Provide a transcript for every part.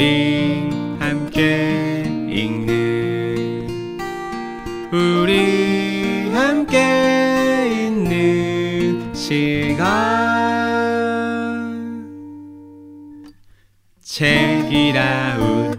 우리 함께 읽는 우리 함께 있는 시간 책이라웃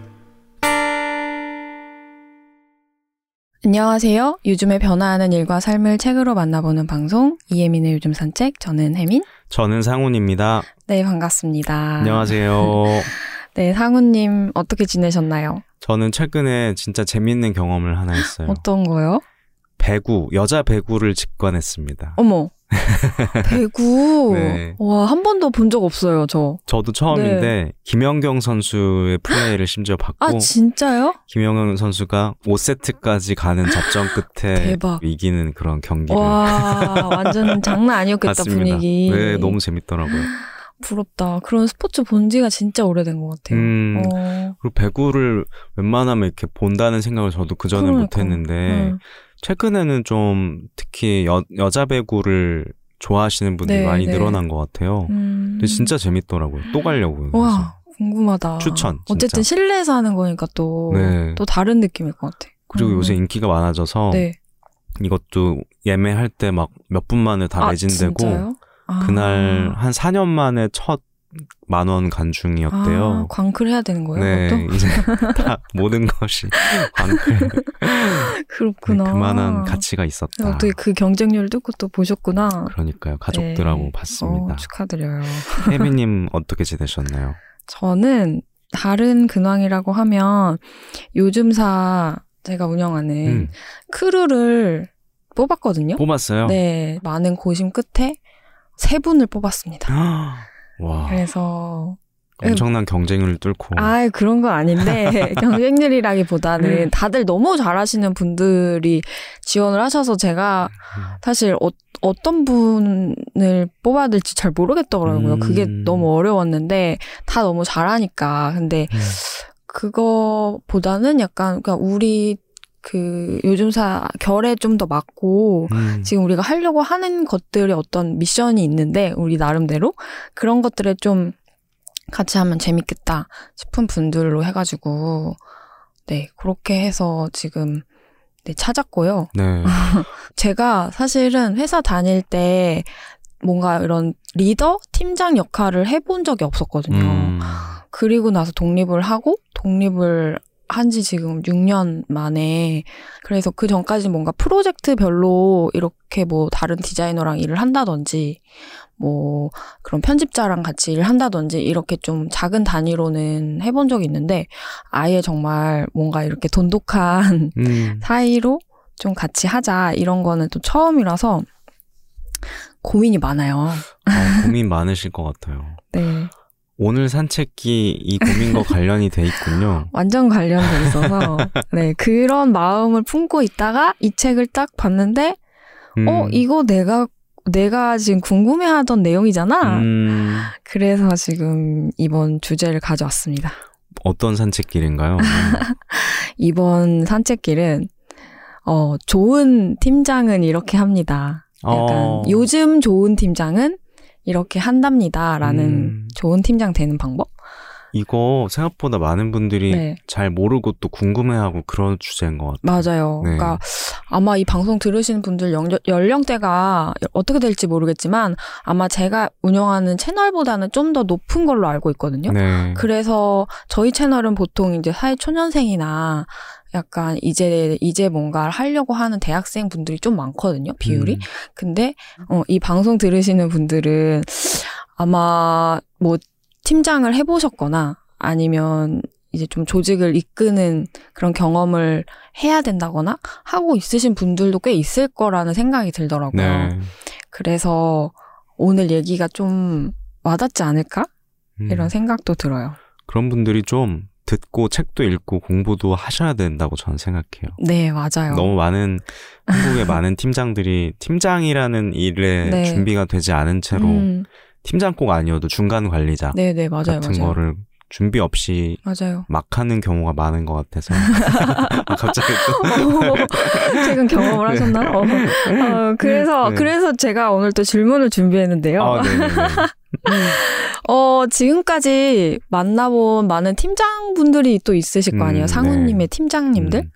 안녕하세요. 요즘에 변화하는 일과 삶을 책으로 만나보는 방송 이혜민의 요즘 산책 저는 혜민. 저는 상훈입니다. 네 반갑습니다. 안녕하세요. 네 상훈님 어떻게 지내셨나요? 저는 최근에 진짜 재밌는 경험을 하나 했어요. 어떤 거요? 배구, 여자 배구를 직관했습니다. 어머 배구 네. 와 한 번도 본 적 없어요 저. 저도 처음인데 네. 김연경 선수의 플레이를 심지어 봤고 아 진짜요? 김연경 선수가 5세트까지 가는 접전 끝에 대박. 이기는 그런 경기를 와 완전 장난 아니었겠다. 분위기. 네, 너무 재밌더라고요. 부럽다. 그런 스포츠 본 지가 진짜 오래된 것 같아요. 음, 어, 그리고 배구를 웬만하면 이렇게 본다는 생각을 저도 그 전에 그러니까. 못했는데 음. 최근에는 좀 특히 여, 여자 배구를 좋아하시는 분들이 네, 많이 네. 늘어난 것 같아요. 음. 근데 진짜 재밌더라고요. 또 가려고요. 와 궁금하다. 추천, 진짜. 어쨌든 실내에서 하는 거니까 또또 네. 다른 느낌일 것 같아. 그리고 음. 요새 인기가 많아져서 네. 이것도 예매할 때 막 몇 분 만에 다 아, 매진되고 진짜요? 아. 그날 한 4년 만에 첫 만원 간중이었대요. 아, 광클 해야 되는 거예요? 네, 그것도? 이제 다 모든 것이 광클 그렇구나. 그만한 가치가 있었다. 어떻게 그 경쟁률 뜯고 또 보셨구나. 그러니까요. 가족들하고 네. 봤습니다. 어, 축하드려요. 혜미님 어떻게 지내셨나요? 저는 다른 근황이라고 하면 요즘사 제가 운영하는 음, 크루를 뽑았거든요. 뽑았어요? 네, 많은 고심 끝에 세 분을 뽑았습니다. 와, 그래서 엄청난 경쟁을 뚫고. 아 그런 건 아닌데 경쟁률이라기보다는 다들 너무 잘하시는 분들이 지원을 하셔서 제가 사실 어, 어떤 분을 뽑아야 될지 잘 모르겠더라고요. 음. 그게 너무 어려웠는데 다 너무 잘하니까 근데 음. 그거보다는 약간 그러니까 우리 그 요즘 사 결에 좀 더 맞고 음. 지금 우리가 하려고 하는 것들이 어떤 미션이 있는데 우리 나름대로 그런 것들에 좀 같이 하면 재밌겠다 싶은 분들로 해가지고 네 그렇게 해서 지금 네 찾았고요. 네. 제가 사실은 회사 다닐 때 뭔가 이런 리더 팀장 역할을 해본 적이 없었거든요. 음. 그리고 나서 독립을 하고 독립을 한지 지금 6년 만에 그래서 그 전까지 뭔가 프로젝트별로 이렇게 뭐 다른 디자이너랑 일을 한다든지 뭐 그런 편집자랑 같이 일을 한다든지 이렇게 좀 작은 단위로는 해본 적이 있는데 아예 정말 뭔가 이렇게 돈독한 음. 사이로 좀 같이 하자 이런 거는 또 처음이라서 고민이 많아요. 아, 고민 많으실 것 같아요. 네. 오늘 산책기 이 고민과 관련이 돼 있군요. 완전 관련돼 있어서 네 그런 마음을 품고 있다가 이 책을 딱 봤는데 음. 어 이거 내가 내가 지금 궁금해하던 내용이잖아. 음, 그래서 지금 이번 주제를 가져왔습니다. 어떤 산책길인가요? 이번 산책길은 어 좋은 팀장은 이렇게 합니다. 약간 어. 요즘 좋은 팀장은 이렇게 한답니다라는 음. 좋은 팀장 되는 방법. 이거 생각보다 많은 분들이 네. 잘 모르고 또 궁금해하고 그런 주제인 것 같아요. 맞아요. 네. 그러니까 아마 이 방송 들으시는 분들 연, 연령대가 어떻게 될지 모르겠지만 아마 제가 운영하는 채널보다는 좀 더 높은 걸로 알고 있거든요. 네. 그래서 저희 채널은 보통 이제 사회 초년생이나 약간 이제 이제 뭔가를 하려고 하는 대학생 분들이 좀 많거든요. 비율이. 음. 근데 어, 이 방송 들으시는 분들은 아마 뭐 팀장을 해보셨거나 아니면 이제 좀 조직을 이끄는 그런 경험을 해야 된다거나 하고 있으신 분들도 꽤 있을 거라는 생각이 들더라고요. 네. 그래서 오늘 얘기가 좀 와닿지 않을까? 음. 이런 생각도 들어요. 그런 분들이 좀 듣고 책도 읽고 공부도 하셔야 된다고 저는 생각해요. 네, 맞아요. 너무 많은 한국의 많은 팀장들이 팀장이라는 일에 네. 준비가 되지 않은 채로 음, 팀장 꼭 아니어도 중간 관리자 네, 네, 맞아요, 같은 맞아요. 거를 준비 없이 맞아요. 막 하는 경우가 많은 것 같아서 아, 갑자기 또 최근 경험을 네. 하셨나? 어, 어, 그래서 네. 그래서 제가 오늘 또 질문을 준비했는데요. 아, 네네네. 어, 지금까지 만나본 많은 팀장분들이 또 있으실 거 아니에요? 음, 상우님의 네. 팀장님들? 음.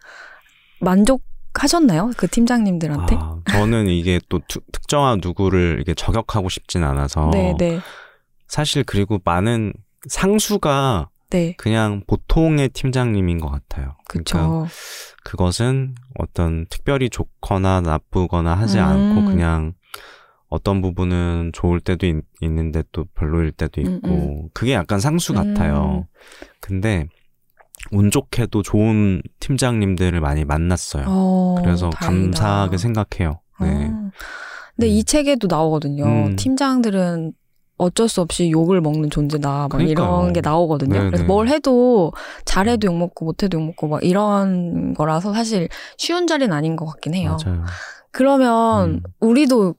만족 하셨나요? 그 팀장님들한테? 아, 저는 이게 또 투- 특정한 누구를 이게 저격하고 싶진 않아서 네, 네, 사실 그리고 많은 상수가 네. 그냥 보통의 팀장님인 것 같아요. 그쵸. 그러니까 그것은 어떤 특별히 좋거나 나쁘거나 하지 음. 않고 그냥 어떤 부분은 좋을 때도 있, 는데또 별로일 때도 음, 있고 그게 약간 상수 음. 같아요. 근데 운 좋게도 좋은 팀장님들을 많이 만났어요. 어, 그래서 다행이다. 감사하게 생각해요. 네. 아. 근데 음. 이 책에도 나오거든요. 음. 팀장들은 어쩔 수 없이 욕을 먹는 존재다. 막. 이런 게 나오거든요. 네네. 그래서 뭘 해도 잘해도 욕 먹고 못해도 욕 먹고 막 이런 거라서 사실 쉬운 자리는 아닌 것 같긴 해요. 맞아요. 그러면 음. 우리도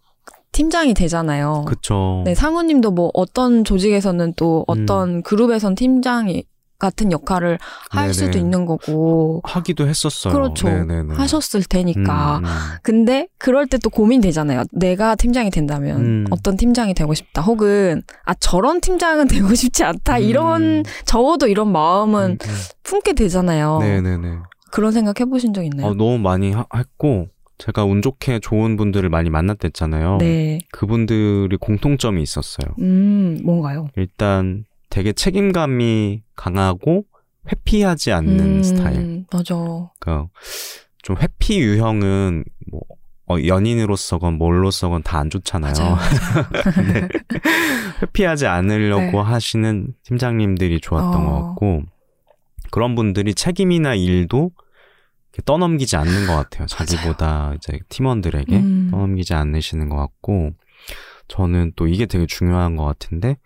팀장이 되잖아요. 그쵸. 네, 상우님도 뭐 어떤 조직에서는 또 어떤 그룹에선 팀장이 같은 역할을 할 음. 네네. 수도 있는 거고 하기도 했었어요. 그렇죠. 네네네. 하셨을 테니까 음, 음. 근데 그럴 때 또 고민되잖아요. 내가 팀장이 된다면 음. 어떤 팀장이 되고 싶다. 혹은 아 저런 팀장은 되고 싶지 않다. 이런 음. 적어도 이런 마음은 음, 음. 품게 되잖아요. 네네네. 그런 생각 해보신 적 있나요? 어, 너무 많이 하- 했고 제가 운 좋게 좋은 분들을 많이 만났댔잖아요. 네. 그분들이 공통점이 있었어요. 음 뭔가요? 일단 되게 책임감이 강하고 회피하지 않는 음, 스타일. 맞아. 그러니까 좀 회피 유형은 뭐 어, 연인으로서건 뭘로서건 다 안 좋잖아요. 네. 회피하지 않으려고 네. 하시는 팀장님들이 좋았던 어. 것 같고 그런 분들이 책임이나 일도 떠넘기지 않는 것 같아요. 자기보다 이제 팀원들에게 음. 떠넘기지 않으시는 것 같고 저는 또 이게 되게 중요한 것 같은데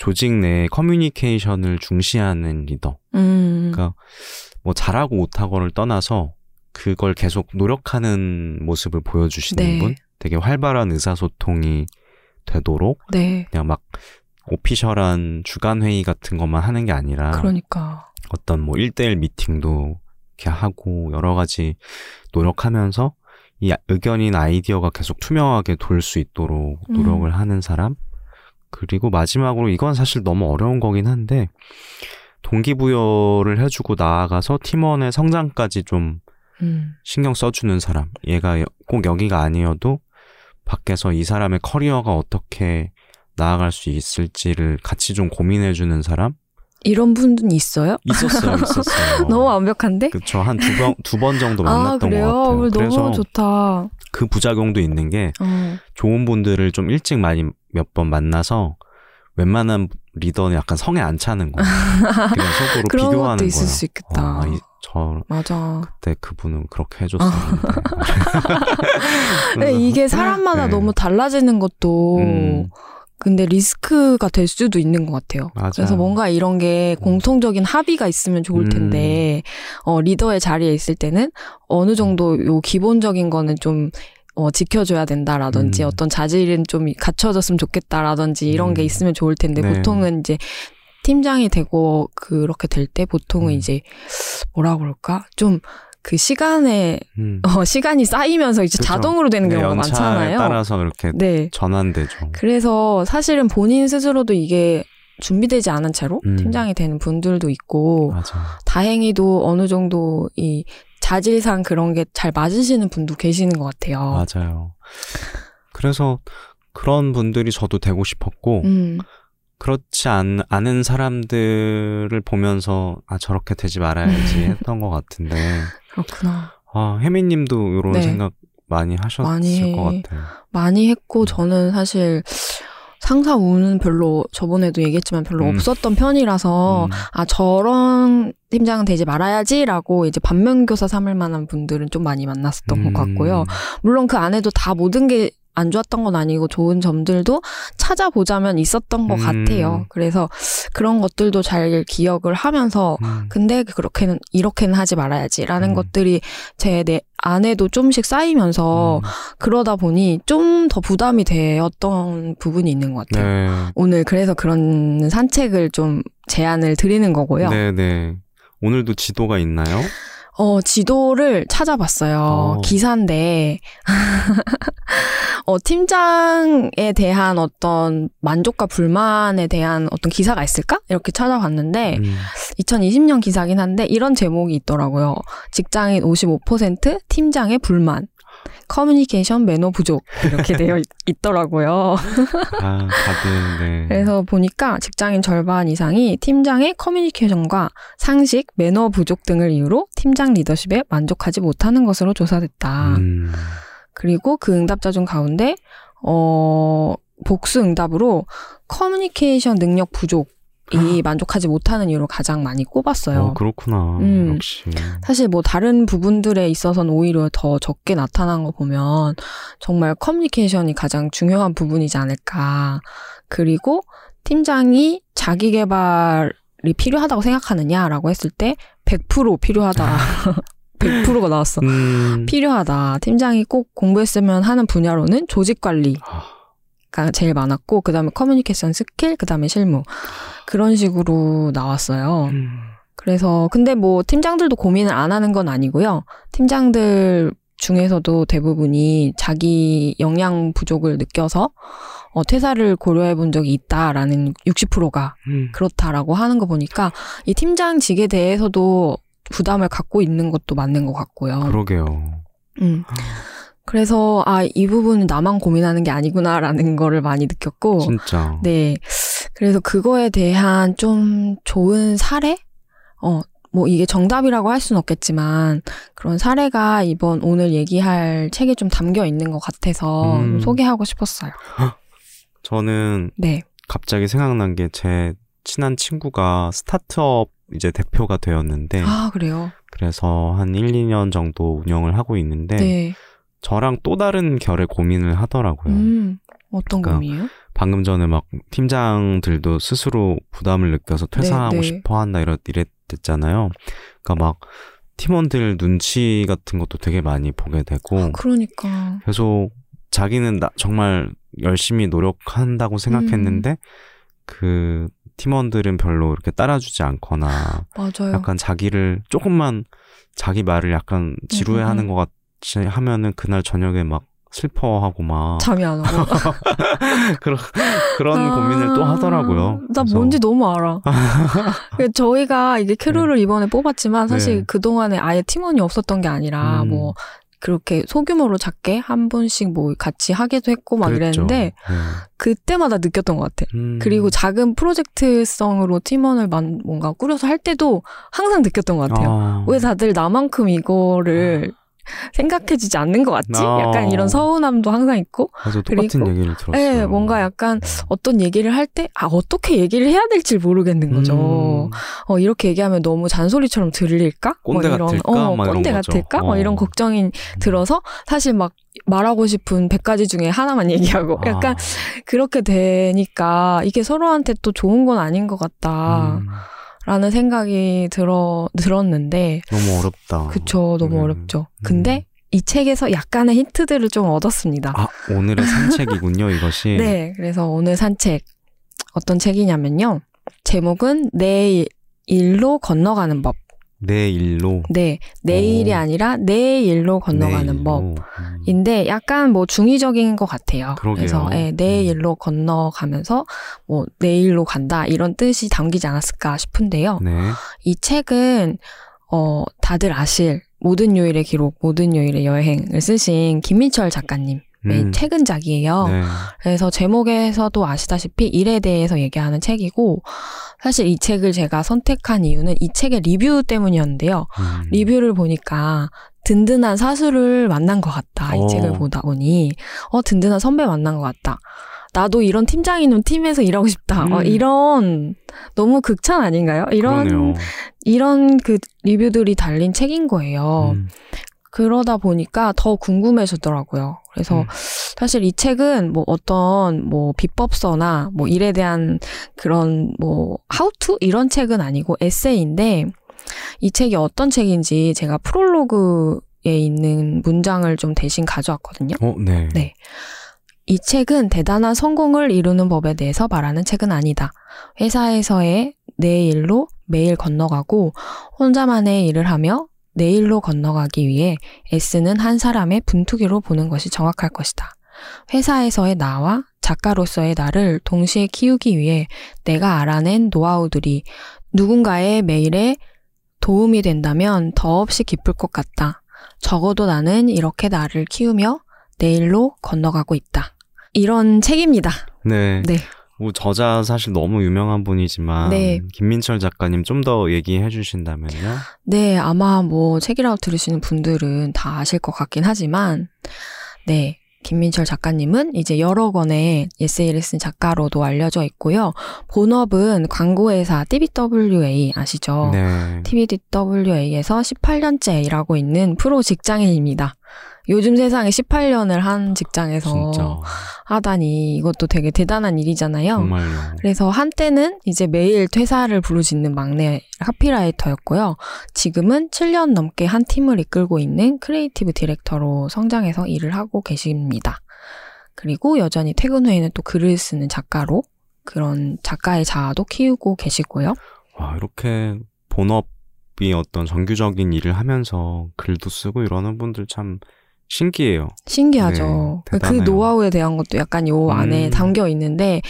조직 내 커뮤니케이션을 중시하는 리더. 음. 그러니까 뭐 잘하고 못하고를 떠나서 그걸 계속 노력하는 모습을 보여주시는 네. 분, 되게 활발한 의사소통이 되도록 네. 그냥 막 오피셜한 주간 회의 같은 것만 하는 게 아니라 그러니까. 어떤 뭐 1대1 미팅도 이렇게 하고 여러 가지 노력하면서 이 의견이나 아이디어가 계속 투명하게 돌 수 있도록 음. 노력을 하는 사람. 그리고 마지막으로 이건 사실 너무 어려운 거긴 한데 동기부여를 해주고 나아가서 팀원의 성장까지 좀 음. 신경 써주는 사람. 얘가 여- 꼭 여기가 아니어도 밖에서 이 사람의 커리어가 어떻게 나아갈 수 있을지를 같이 좀 고민해주는 사람? 이런 분은 있어요? 있었어요, 있었어요. 너무 완벽한데? 그쵸. 한 두 번, 두 번 정도 아 만났던 것 그래요? 같아요. 그래서 너무 좋다. 그 부작용도 있는 게 어. 좋은 분들을 좀 일찍 많이 몇 번 만나서 웬만한 리더는 약간 성에 안 차는 거예요. 그냥 속으로 그런 비교하는 것도 있을 거예요. 수 있겠다. 아, 이- 저 맞아. 그때 그분은 그렇게 해줬었는데. 근데 이게 사람마다 네. 너무 달라지는 것도 음. 근데 리스크가 될 수도 있는 것 같아요. 맞아요. 그래서 뭔가 이런 게 공통적인 합의가 있으면 좋을 음. 텐데 어, 리더의 자리에 있을 때는 어느 정도 요 기본적인 거는 좀 어, 지켜줘야 된다라든지 음. 어떤 자질은 좀 갖춰졌으면 좋겠다라든지 이런 게 음. 있으면 좋을 텐데 네. 보통은 이제 팀장이 되고 그렇게 될 때 보통은 음. 이제 뭐라 그럴까 좀 그 시간에 음. 어, 시간이 쌓이면서 이제 그쵸. 자동으로 되는 네, 경우가 연차에 많잖아요. 따라서 그렇게 네. 전환되죠. 그래서 사실은 본인 스스로도 이게 준비되지 않은 채로 음. 팀장이 되는 분들도 있고 맞아. 다행히도 어느 정도 이 자질상 그런 게 잘 맞으시는 분도 계시는 것 같아요. 맞아요. 그래서 그런 분들이 저도 되고 싶었고 음, 그렇지 않, 않은 사람들을 보면서 아 저렇게 되지 말아야지 했던 것 같은데 그렇구나. 아 혜미님도 이런 네. 생각 많이 하셨을 많이 것 같아요. 많이 음. 했고 저는 사실 상사 운은 별로 저번에도 얘기했지만 별로 음. 없었던 편이라서 음, 아 저런 팀장은 되지 말아야지라고 이제 반면교사 삼을 만한 분들은 좀 많이 만났었던 음, 것 같고요. 물론 그 안에도 다 모든 게 안 좋았던 건 아니고 좋은 점들도 찾아보자면 있었던 것 음. 같아요. 그래서 그런 것들도 잘 기억을 하면서 음, 근데 그렇게는 이렇게는 하지 말아야지라는 음. 것들이 제 내 안에도 좀씩 쌓이면서 음, 그러다 보니 좀 더 부담이 되었던 부분이 있는 것 같아요. 네. 오늘 그래서 그런 산책을 좀 제안을 드리는 거고요. 네, 네. 오늘도 지도가 있나요? 어, 지도를 찾아봤어요. 어. 기사인데, 어, 팀장에 대한 어떤 만족과 불만에 대한 어떤 기사가 있을까? 이렇게 찾아봤는데, 음. 2020년 기사긴 한데, 이런 제목이 있더라고요. 직장인 55%, 팀장의 불만. 커뮤니케이션 매너 부족. 이렇게 되어 있, 더라고요 아, 다들, 네. 그래서 보니까 직장인 절반 이상이 팀장의 커뮤니케이션과 상식, 매너 부족 등을 이유로 팀장 리더십에 만족하지 못하는 것으로 조사됐다. 음. 그리고 그 응답자 중 가운데 어 복수 응답으로 커뮤니케이션 능력 부족 이 만족하지 못하는 이유로 가장 많이 꼽았어요. 어, 그렇구나. 음. 역시. 사실 뭐 다른 부분들에 있어서는 오히려 더 적게 나타난 거 보면 정말 커뮤니케이션이 가장 중요한 부분이지 않을까. 그리고 팀장이 자기 개발이 필요하다고 생각하느냐라고 했을 때 100% 필요하다. 100%가 나왔어. 음. 필요하다. 팀장이 꼭 공부했으면 하는 분야로는 조직 관리 가 아, 제일 많았고, 그 다음에 커뮤니케이션 스킬, 그 다음에 실무. 그런 식으로 나왔어요. 음. 그래서, 근데 뭐, 팀장들도 고민을 안 하는 건 아니고요. 팀장들 중에서도 대부분이 자기 역량 부족을 느껴서, 어, 퇴사를 고려해 본 적이 있다라는 60%가 음. 그렇다라고 하는 거 보니까, 이 팀장직에 대해서도 부담을 갖고 있는 것도 맞는 것 같고요. 그러게요. 음. 그래서 아 이 부분은 나만 고민하는 게 아니구나라는 거를 많이 느꼈고 진짜. 네 그래서 그거에 대한 좀 좋은 사례 어 뭐 이게 정답이라고 할 수는 없겠지만 그런 사례가 이번 오늘 얘기할 책에 좀 담겨 있는 것 같아서 음. 소개하고 싶었어요. 저는 네. 갑자기 생각난 게 제 친한 친구가 스타트업 이제 대표가 되었는데 아 그래요. 그래서 한 1, 2년 정도 운영을 하고 있는데 네. 저랑 또 다른 결의 고민을 하더라고요. 음 어떤 그러니까 고민이에요? 방금 전에 막 팀장들도 스스로 부담을 느껴서 퇴사하고 네. 싶어 한다 이랬, 이랬댔잖아요. 그러니까 막 팀원들 눈치 같은 것도 되게 많이 보게 되고 그러니까 계속 자기는 나, 정말 열심히 노력한다고 생각했는데 그 팀원들은 별로 이렇게 따라주지 않거나 맞아요. 약간 자기를 조금만 자기 말을 약간 지루해하는 음, 음, 것 같이 하면은 그날 저녁에 막 슬퍼하고 막 잠이 안 오고. 그런 그런 아, 고민을 또 하더라고요. 나 그래서 뭔지 너무 알아. 그 저희가 이게 크루를 이번에 뽑았지만 사실 네. 그 동안에 아예 팀원이 없었던 게 아니라 음. 뭐 그렇게 소규모로 작게 한 분씩 뭐 같이 하기도 했고 막 그랬죠. 이랬는데 네. 그때마다 느꼈던 것 같아. 음. 그리고 작은 프로젝트성으로 팀원을 만, 뭔가 꾸려서 할 때도 항상 느꼈던 것 같아요. 아. 왜 다들 나만큼 이거를 생각해주지 않는 것 같지? 아. 약간 이런 서운함도 항상 있고 맞아 똑같은 그리고- 얘기를 들었어요. 네, 뭔가 약간 어떤 얘기를 할 때, 아, 어떻게 얘기를 해야 될지 모르겠는 거죠. 음. 어, 이렇게 얘기하면 너무 잔소리처럼 들릴까? 꼰대 뭐 이런, 같을까? 어, 막 이런 꼰대 거죠. 같을까? 뭐 어. 이런 걱정이 들어서 사실 막 말하고 싶은 100가지 중에 하나만 얘기하고 약간 아. 그렇게 되니까 이게 서로한테 또 좋은 건 아닌 것 같다 라는 음. 생각이 들어, 들었는데, 너무 어렵다. 그쵸, 너무 음. 어렵죠. 근데 이 책에서 약간의 힌트들을 좀 얻었습니다. 아 오늘의 산책이군요 이것이. 네, 그래서 오늘 산책 어떤 책이냐면요. 제목은 내 일로 건너가는 법. 내 일로. 네, 내일이 오. 아니라 내 일로 건너가는 내 일로. 법. 음. 인데 약간 뭐 중의적인 것 같아요. 그러게요. 그래서 예, 내 음. 일로 건너가면서 뭐 내일로 간다 이런 뜻이 담기지 않았을까 싶은데요. 네. 이 책은 어 다들 아실 모든 요일의 기록, 모든 요일의 여행을 쓰신 김민철 작가님. 의 음. 최근작이에요. 네. 그래서 제목에서도 아시다시피 일에 대해서 얘기하는 책이고 사실 이 책을 제가 선택한 이유는 이 책의 리뷰 때문이었는데요. 음. 리뷰를 보니까 든든한 사수를 만난 것 같다. 이 어. 책을 보다 보니 어 든든한 선배 만난 것 같다. 나도 이런 팀장이 있는 팀에서 일하고 싶다. 어, 음. 이런 너무 극찬 아닌가요? 이런 그러네요. 이런 그 리뷰들이 달린 책인 거예요. 음. 그러다 보니까 더 궁금해지더라고요. 그래서 음. 사실 이 책은 뭐 어떤 뭐 비법서나 뭐 일에 대한 그런 뭐 하우투 이런 책은 아니고 에세이인데 이 책이 어떤 책인지 제가 프롤로그에 있는 문장을 좀 대신 가져왔거든요. 어, 네. 네. 이 책은 대단한 성공을 이루는 법에 대해서 말하는 책은 아니다. 회사에서의 내 일로 매일 건너가고 혼자만의 일을 하며 내일로 건너가기 위해 애쓰는 한 사람의 분투기로 보는 것이 정확할 것이다. 회사에서의 나와 작가로서의 나를 동시에 키우기 위해 내가 알아낸 노하우들이 누군가의 매일에 도움이 된다면 더없이 기쁠 것 같다. 적어도 나는 이렇게 나를 키우며 내일로 건너가고 있다. 이런 책입니다. 네. 네. 뭐 저자 사실 너무 유명한 분이지만 네. 김민철 작가님 좀 더 얘기해 주신다면요. 네, 아마 뭐 책이라고 들으시는 분들은 다 아실 것 같긴 하지만, 네. 김민철 작가님은 이제 여러 권의 에세이를 쓴 작가로도 알려져 있고요. 본업은 광고회사 TBWA 아시죠? 네. TBWA에서 18년째 일하고 있는 프로 직장인입니다. 요즘 세상에 18년을 한 직장에서 진짜 하다니 이것도 되게 대단한 일이잖아요. 정말요. 그래서 한때는 이제 매일 퇴사를 부르짖는 막내 카피라이터였고요. 지금은 7년 넘게 한 팀을 이끌고 있는 creative director로 성장해서 일을 하고 계십니다. 그리고 여전히 퇴근 후에는 또 글을 쓰는 작가로 그런 작가의 자아도 키우고 계시고요. 와 이렇게 본업이 어떤 정규적인 일을 하면서 글도 쓰고 이러는 분들 참 신기해요. 신기하죠. 네, 그. 노하우에 대한 것도 약간 요 안에 음. 담겨 있는데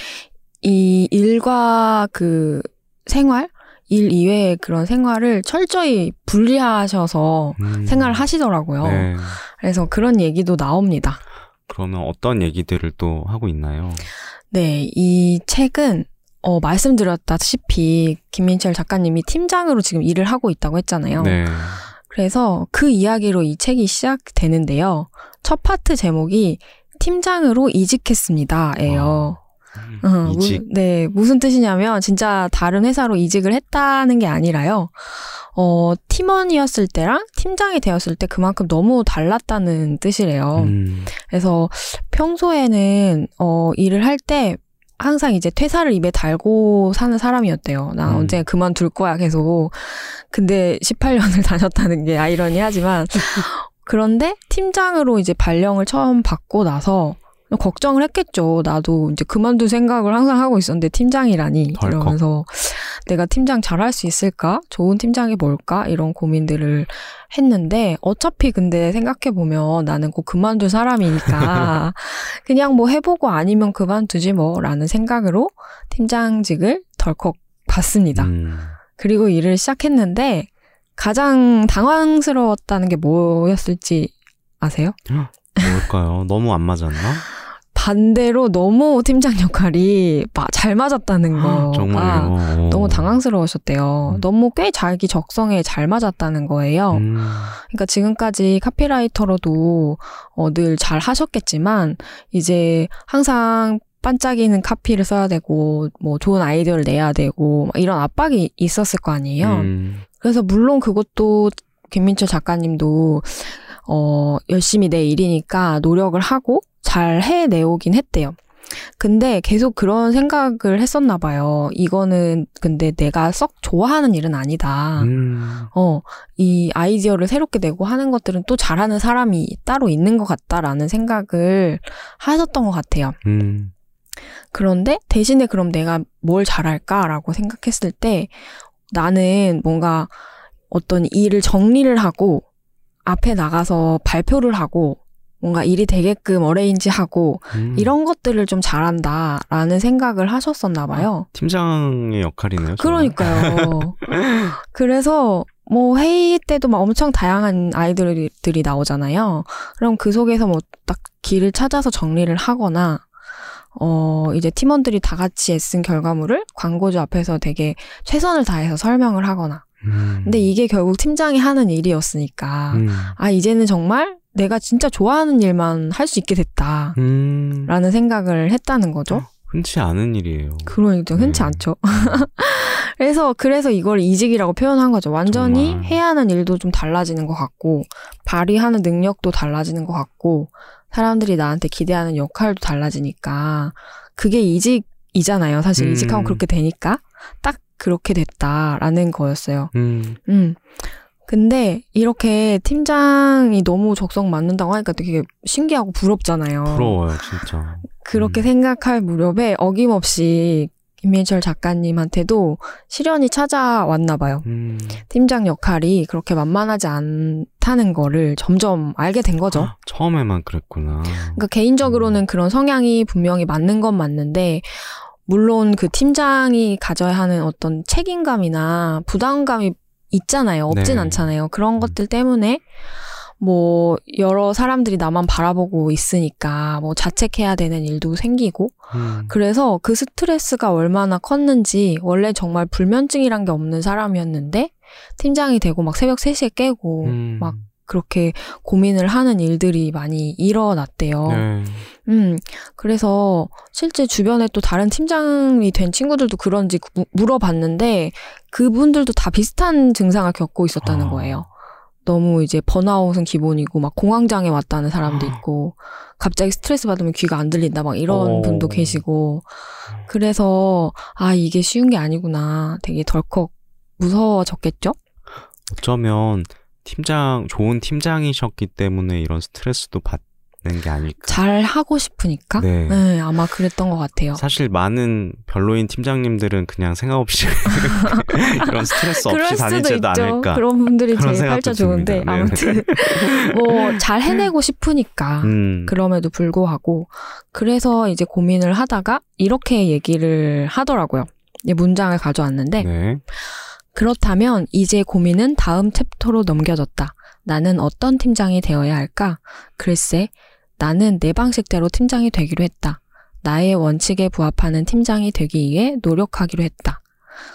이 일과 그 생활 일 이외의 그런 생활을 철저히 분리하셔서 음. 생활을 하시더라고요. 네. 그래서 그런 얘기도 나옵니다. 그러면 어떤 얘기들을 또 하고 있나요? 네, 이 책은 어, 말씀드렸다시피 김민철 작가님이 팀장으로 지금 일을 하고 있다고 했잖아요. 네. 그래서 그 이야기로 이 책이 시작되는데요. 첫 파트 제목이 팀장으로 이직했습니다예요. 어, 아, 이직. 무, 네, 무슨 뜻이냐면 진짜 다른 회사로 이직을 했다는 게 아니라요. 어, 팀원이었을 때랑 팀장이 되었을 때 그만큼 너무 달랐다는 뜻이래요. 음. 그래서 평소에는 어, 일을 할 때 항상 이제 퇴사를 입에 달고 사는 사람이었대요. 나 음. 언제 그만둘 거야 계속. 근데 18년을 다녔다는 게 아이러니하지만 그런데 팀장으로 이제 발령을 처음 받고 나서 걱정을 했겠죠. 나도 이제 그만둘 생각을 항상 하고 있었는데 팀장이라니 덜컥. 이러면서 내가 팀장 잘할 수 있을까? 좋은 팀장이 뭘까? 이런 고민들을 했는데 어차피 근데 생각해 보면 나는 꼭 그만둘 사람이니까 그냥 뭐 해보고 아니면 그만두지 뭐라는 생각으로 팀장직을 덜컥 받습니다. 음. 그리고 일을 시작했는데 가장 당황스러웠다는 게 뭐였을지 아세요? 뭘까요? 너무 안 맞았나? 반대로 너무 팀장 역할이 마- 잘 맞았다는 거가 정말요. 아, 너무 당황스러우셨대요. 음. 너무 꽤 자기 적성에 잘 맞았다는 거예요. 음. 그러니까 지금까지 카피라이터로도 어, 늘 잘 하셨겠지만 이제 항상 반짝이는 카피를 써야 되고 뭐 좋은 아이디어를 내야 되고 막 이런 압박이 있었을 거 아니에요. 음. 그래서 물론 그것도 김민철 작가님도 어 열심히 내 일이니까 노력을 하고 잘 해내오긴 했대요. 근데 계속 그런 생각을 했었나 봐요. 이거는 근데 내가 썩 좋아하는 일은 아니다. 음. 어, 이 아이디어를 새롭게 내고 하는 것들은 또 잘하는 사람이 따로 있는 것 같다라는 생각을 하셨던 것 같아요. 음. 그런데 대신에 그럼 내가 뭘 잘할까라고 생각했을 때 나는 뭔가 어떤 일을 정리를 하고 앞에 나가서 발표를 하고 뭔가 일이 되게끔 어레인지 하고 음. 이런 것들을 좀 잘한다라는 생각을 하셨었나 봐요. 팀장의 역할이네요. 정말. 그러니까요. 그래서 뭐 회의 때도 막 엄청 다양한 아이들이 나오잖아요. 그럼 그 속에서 뭐 딱 길을 찾아서 정리를 하거나 어 이제 팀원들이 다 같이 애쓴 결과물을 광고주 앞에서 되게 최선을 다해서 설명을 하거나. 음. 근데 이게 결국 팀장이 하는 일이었으니까 음. 아 이제는 정말 내가 진짜 좋아하는 일만 할 수 있게 됐다라는 음. 생각을 했다는 거죠. 흔치 않은 일이에요. 그러니까 흔치 네. 않죠. 그래서 그래서 이걸 이직이라고 표현한 거죠. 완전히 정말. 해야 하는 일도 좀 달라지는 것 같고 발휘하는 능력도 달라지는 것 같고 사람들이 나한테 기대하는 역할도 달라지니까 그게 이직이잖아요. 사실 음. 이직하면 그렇게 되니까 딱 그렇게 됐다라는 거였어요. 음. 음. 근데 이렇게 팀장이 너무 적성 맞는다고 하니까 되게 신기하고 부럽잖아요. 부러워요, 진짜. 그렇게 음. 생각할 무렵에 어김없이 김민철 작가님한테도 시련이 찾아왔나 봐요. 음. 팀장 역할이 그렇게 만만하지 않다는 거를 점점 알게 된 거죠. 아, 처음에만 그랬구나. 그러니까 개인적으로는 그런 성향이 분명히 맞는 건 맞는데 물론 그 팀장이 가져야 하는 어떤 책임감이나 부담감이 있잖아요. 없진 네. 않잖아요. 그런 음. 것들 때문에 뭐 여러 사람들이 나만 바라보고 있으니까 뭐 자책해야 되는 일도 생기고 음. 그래서 그 스트레스가 얼마나 컸는지 원래 정말 불면증이란 게 없는 사람이었는데 팀장이 되고 막 새벽 3시에 깨고 음. 막 그렇게 고민을 하는 일들이 많이 일어났대요. 네. 음, 그래서 실제 주변에 또 다른 팀장이 된 친구들도 그런지 무- 물어봤는데 그분들도 다 비슷한 증상을 겪고 있었다는 아. 거예요. 너무 이제 번아웃은 기본이고 막 공황장애 왔다는 사람도 아. 있고 갑자기 스트레스 받으면 귀가 안 들린다 막 이런 어. 분도 계시고 그래서 아 이게 쉬운 게 아니구나 되게 덜컥 무서워졌겠죠? 어쩌면 팀장 좋은 팀장이셨기 때문에 이런 스트레스도 받는 게 아닐까. 잘 하고 싶으니까 네. 네, 아마 그랬던 것 같아요. 사실 많은 별로인 팀장님들은 그냥 생각 없이 이런 스트레스 없이 다니지도. 않을까. 그런 분들이 그런 제일 팔자 좋은데. 네. 아무튼 뭐 잘 해내고 싶으니까 음. 그럼에도 불구하고 그래서 이제 고민을 하다가 이렇게 얘기를 하더라고요. 문장을 가져왔는데 네. 그렇다면 이제 고민은 다음 챕터로 넘겨졌다. 나는 어떤 팀장이 되어야 할까? 글쎄, 나는 내 방식대로 팀장이 되기로 했다. 나의 원칙에 부합하는 팀장이 되기 위해 노력하기로 했다.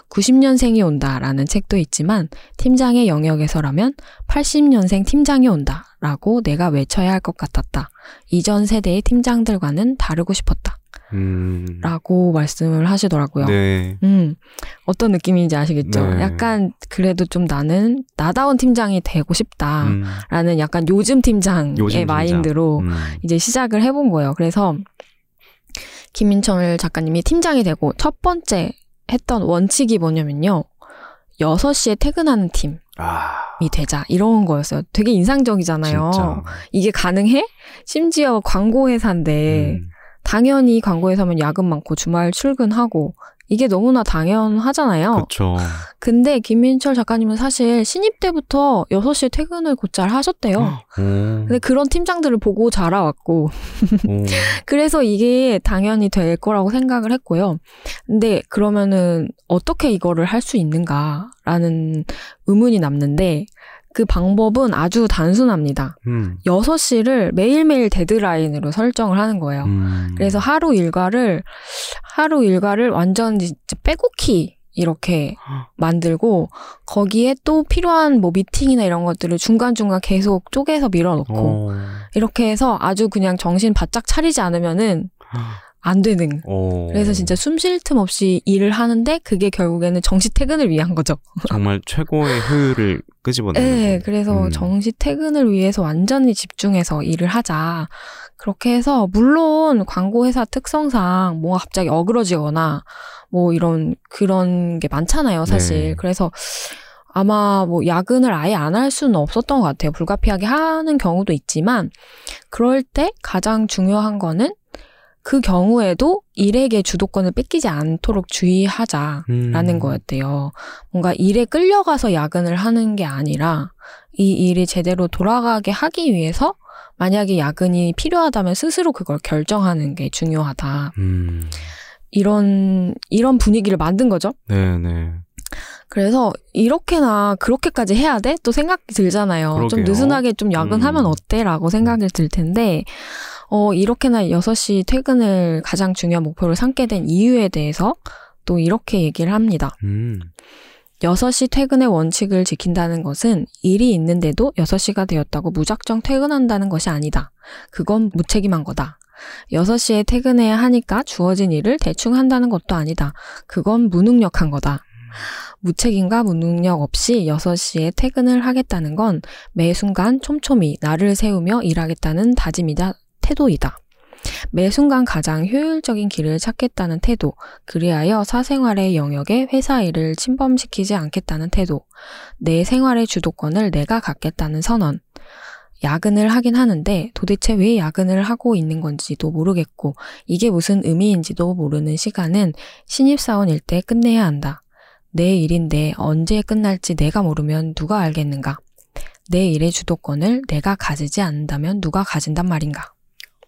90년생이 온다 라는 책도 있지만 팀장의 영역에서라면 80년생 팀장이 온다 라고 내가 외쳐야 할 것 같았다. 이전 세대의 팀장들과는 다르고 싶었다. 음. 라고 말씀을 하시더라고요. 네. 음, 어떤 느낌인지 아시겠죠? 네. 약간 그래도 좀 나는 나다운 팀장이 되고 싶다라는 음. 약간 요즘 팀장의 요즘. 마인드로 음. 이제 시작을 해본 거예요. 그래서 김민철 작가님이 팀장이 되고 첫 번째 했던 원칙이 뭐냐면요. 6시에 퇴근하는 팀이 아. 되자. 이런 거였어요. 되게 인상적이잖아요. 진짜. 이게 가능해? 심지어 광고 회사인데 음. 당연히 광고회사면 야근 많고 주말 출근하고 이게 너무나 당연하잖아요. 그쵸. 근데 김민철 작가님은 사실 신입 때부터 6시에 퇴근을 곧잘 하셨대요. 오. 근데 그런 팀장들을 보고 자라왔고 오. 그래서 이게 당연히 될 거라고 생각을 했고요. 근데 그러면은 어떻게 이거를 할 수 있는가라는 의문이 남는데 그 방법은 아주 단순합니다. 음. 6시를 매일매일 데드라인으로 설정을 하는 거예요. 음. 그래서 하루 일과를 하루 일과를 완전 빼곡히 이렇게 만들고 거기에 또 필요한 뭐 미팅이나 이런 것들을 중간중간 계속 쪼개서 밀어넣고 어. 이렇게 해서 아주 그냥 정신 바짝 차리지 않으면은 안 되는 어. 그래서 진짜 숨 쉴 틈 없이 일을 하는데 그게 결국에는 정시 퇴근을 위한 거죠. 정말 최고의 효율을 끄집어내는 네. 그래서 음. 정시 퇴근을 위해서 완전히 집중해서 일을 하자. 그렇게 해서 물론 광고회사 특성상 뭐가 갑자기 어그러지거나 뭐 이런 그런 게 많잖아요, 사실. 네. 그래서 아마 뭐 야근을 아예 안 할 수는 없었던 것 같아요. 불가피하게 하는 경우도 있지만 그럴 때 가장 중요한 거는 그 경우에도 일에게 주도권을 뺏기지 않도록 주의하자. 라는 음. 거였대요. 뭔가 일에 끌려가서 야근을 하는 게 아니라 이 일이 제대로 돌아가게 하기 위해서 만약에 야근이 필요하다면 스스로 그걸 결정하는 게 중요하다. 음. 이런 이런 분위기를 만든 거죠. 네 네. 그래서 이렇게나 그렇게까지 해야 돼? 또 생각이 들잖아요. 좀 그러게요. 느슨하게 좀 야근하면 음. 어때? 라고 생각이 들 텐데, 어, 이렇게나 6시 퇴근을 가장 중요한 목표로 삼게 된 이유에 대해서 또 이렇게 얘기를 합니다. 음. 6시 퇴근의 원칙을 지킨다는 것은 일이 있는데도 6시가 되었다고 무작정 퇴근한다는 것이 아니다. 그건 무책임한 거다. 6시에 퇴근해야 하니까 주어진 일을 대충 한다는 것도 아니다. 그건 무능력한 거다. 무책임과 무능력 없이 6시에 퇴근을 하겠다는 건 매 순간 촘촘히 나를 세우며 일하겠다는 다짐이다, 태도이다. 매 순간 가장 효율적인 길을 찾겠다는 태도, 그리하여 사생활의 영역에 회사 일을 침범시키지 않겠다는 태도, 내 생활의 주도권을 내가 갖겠다는 선언. 야근을 하긴 하는데 도대체 왜 야근을 하고 있는 건지도 모르겠고 이게 무슨 의미인지도 모르는 시간은 신입사원일 때 끝내야 한다. 내 일인데 언제 끝날지 내가 모르면 누가 알겠는가? 내 일의 주도권을 내가 가지지 않는다면 누가 가진단 말인가?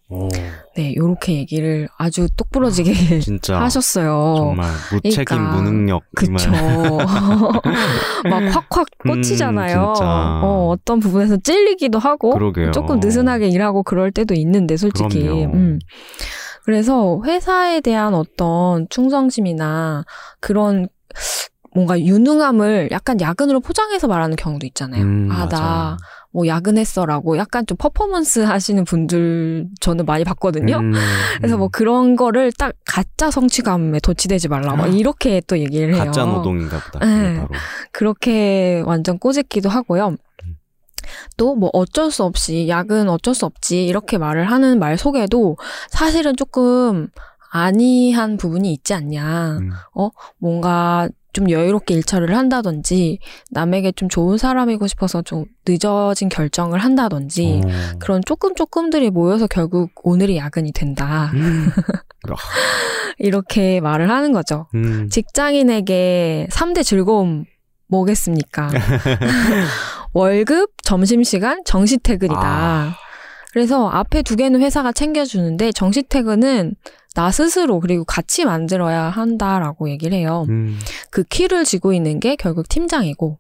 오, 네, 요렇게 얘기를 아주 똑부러지게 진짜 하셨어요. 정말 무책임 그러니까, 무능력 이 그쵸. 말. 막 확확 꽂히잖아요. 음. 어, 어떤 부분에서 찔리기도 하고, 그러게요. 조금 느슨하게 일하고 그럴 때도 있는데, 솔직히. 그럼요. 음. 그래서 회사에 대한 어떤 충성심이나 그런 뭔가 유능함을 약간 야근으로 포장해서 말하는 경우도 있잖아요. 음, 아, 맞아요. 나 뭐 야근했어라고 약간 좀 퍼포먼스 하시는 분들 저는 많이 봤거든요. 음, 그래서 뭐 그런 거를 딱 가짜 성취감에 도취되지 말라. 막 이렇게 또 얘기를 해요. 가짜 노동인가 보다. 네. 그렇게 완전 꼬집기도 하고요. 음. 또뭐 어쩔 수 없이 야근 어쩔 수 없지 이렇게 말을 하는 말 속에도 사실은 조금 아니한 부분이 있지 않냐. 음. 뭔가 좀 여유롭게 일처리를 한다든지 남에게 좀 좋은 사람이고 싶어서 좀 늦어진 결정을 한다든지 어. 그런 조금 조금들이 모여서 결국 오늘이 야근이 된다. 음. 이렇게 말을 하는 거죠. 음. 직장인에게 3대 즐거움 뭐겠습니까? 월급, 점심시간, 정시퇴근이다. 아. 그래서 앞에 두 개는 회사가 챙겨주는데 정시 퇴근은 나 스스로 그리고 같이 만들어야 한다라고 얘기를 해요. 음. 그 키를 쥐고 있는 게 결국 팀장이고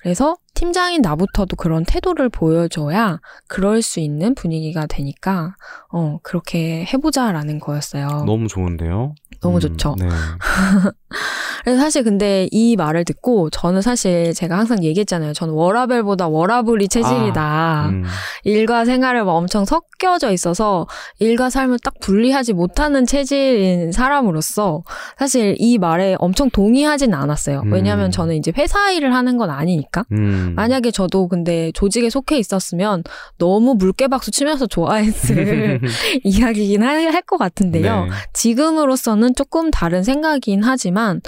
그래서 팀장인 나부터도 그런 태도를 보여줘야 그럴 수 있는 분위기가 되니까 어 그렇게 해보자라는 거였어요. 너무 좋은데요? 너무 음, 좋죠. 네. 그래서 사실 근데 이 말을 듣고 저는 사실 제가 항상 얘기했잖아요. 저는 워라벨보다 워라블이 체질이다. 음. 일과 생활을 막 엄청 섞여져 있어서 일과 삶을 딱 분리하지 못하는 체질인 사람으로서 사실 이 말에 엄청 동의하진 않았어요. 음. 왜냐하면 저는 이제 회사 일을 하는 건 아니니까. 음. 만약에 저도 근데 조직에 속해 있었으면 너무 물개박수 치면서 좋아했을 이야기긴 할 것 같은데요. 네. 지금으로서는 조금 다른 생각이긴 하지만,